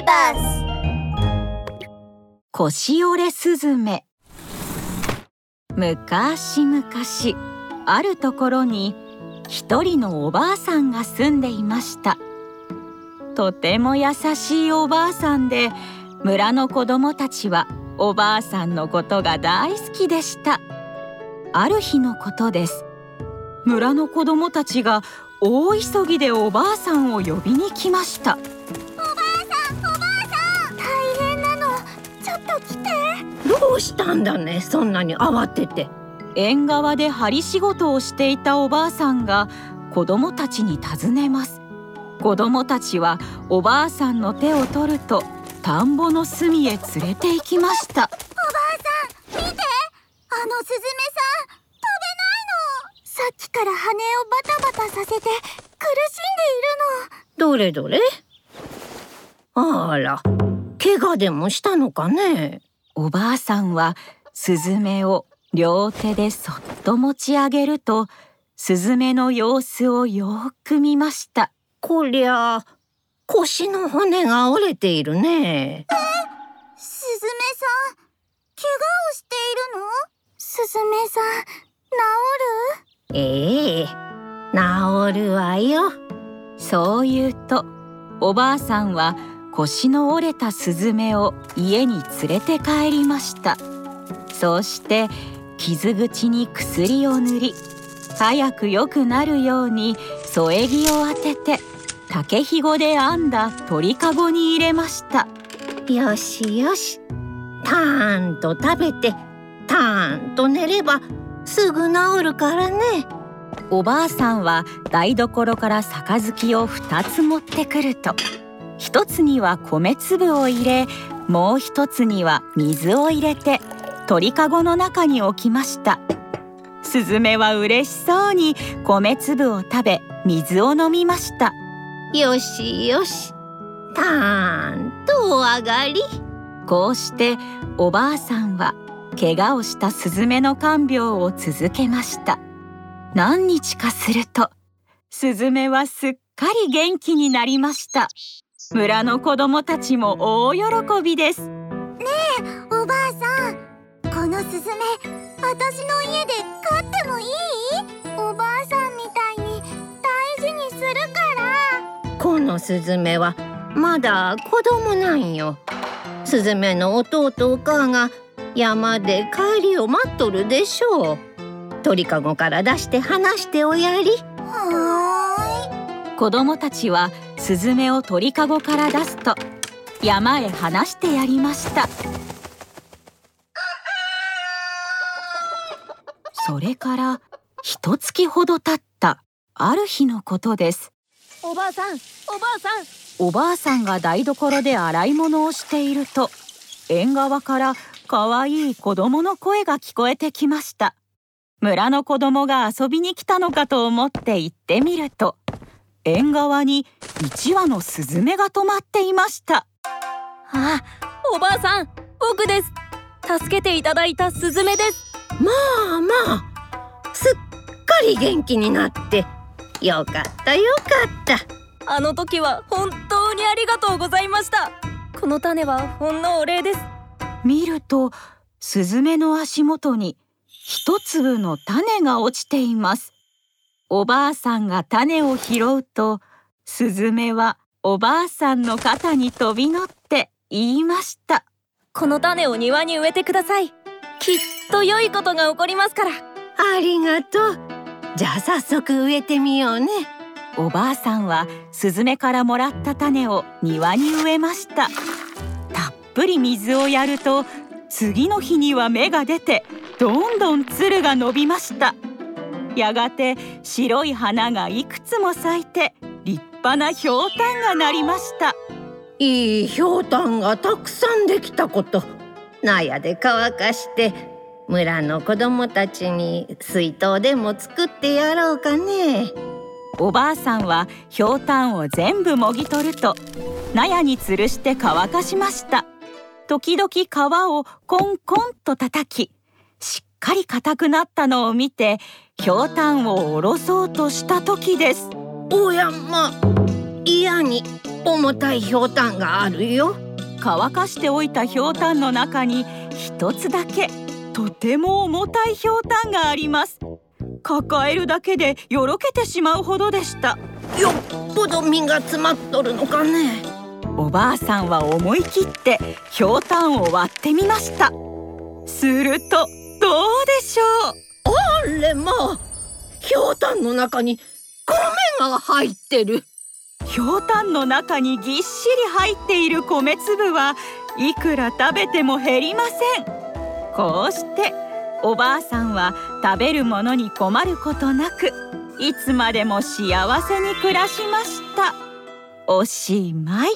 ビバス腰折れスズメ。昔々あるところに一人のおばあさんが住んでいました。とても優しいおばあさんで村の子供たちはおばあさんのことが大好きでした。ある日のことです。村の子供たちが大急ぎでおばあさんを呼びに来ました。うしたんだねそんなに慌てて。縁側で針仕事をしていたおばあさんが子供たちに尋ねます。子供たちはおばあさんの手を取ると田んぼの隅へ連れて行きました。おばあさん見て！あのスズメさん飛べないの！さっきから羽をバタバタさせて苦しんでいるどれどれ？あら怪我でもしたのかね？おばあさんはスズメを両手でそっと持ち上げるとスズメの様子をよーく見ました。こりゃ腰の骨が折れているね。のスズメさん怪我をしているの？スズメさん治る？ええ治るわよ。そう言うとおばあさんは腰の折れたスズメを家に連れて帰りました。そうして傷口に薬を塗り早く良くなるように添え木を当てて竹ひごで編んだ鳥かごに入れました。よしよし。たーんと食べてたーんと寝ればすぐ治るからね。おばあさんは台所から杯を2つ持ってくると一つには米粒を入れもう一つには水を入れて鳥かごの中に置きました。スズメは嬉しそうに米粒を食べ水を飲みました。よしよし。たーんとお上がり。こうしておばあさんは怪我をしたスズメの看病を続けました。何日かするとスズメはすっかり元気になりました村の子供たちも大喜びです。おばあさんこのスズメ私の家で飼ってもいい？おばあさんみたいに大事にするから。このスズメはまだ子供なんよ。スズメの弟お母が山で帰りを待っとるでしょう。鳥かごから出して話しておやり。は子供たちはスズメを鳥かごから出すと山へ放してやりました。それから一月ほど経ったある日のことです。おばあさんおばあさん。おばあさんが台所で洗い物をしていると縁側からかわいい子供の声が聞こえてきました。村の子供が遊びに来たのかと思って行ってみると縁側に一羽のスズメが止まっていました。あおばあさん僕です。助けていただいたスズメです。まあまあすっかり元気になって。よかったよかった。あの時は本当にありがとうございました。この種はほんのお礼です。見るとスズメの足元に一粒の種が落ちていますおばあさんが種を拾うとスズメはおばあさんの肩に飛び乗って言いました。この種を庭に植えてください。きっと良いことが起こりますから。ありがとう。じゃあ早速植えてみようね。おばあさんはスズメからもらった種を庭に植えました。たっぷり水をやると次の日には芽が出てどんどんつるが伸びましたやがて白い花がいくつも咲いて立派なひょうたんがなりました。いいひょうたんがたくさんできたこと。納屋で乾かして村の子供たちに水筒でも作ってやろうかね。おばあさんはひょうたんを全部もぎ取ると納屋に吊るして乾かしました。時々皮をコンコンと叩きしっかり硬くなったのを見てひょうたんを下ろそうとした時です。おやま嫌に重たいひょうたんがあるよ。乾かしておいたひょうたんの中に一つだけとても重たいひょうたんがあります。抱えるだけでよろけてしまうほどでした。よっぽど身が詰まっとるのかね。おばあさんは思い切ってひょうたんを割ってみました。するとどうでしょう？あれまあひょうたんの中に米が入ってる。ひょうたんの中にぎっしり入っている米粒はいくら食べても減りません。こうしておばあさんは食べるものに困ることなくいつまでも幸せに暮らしました。おしまい。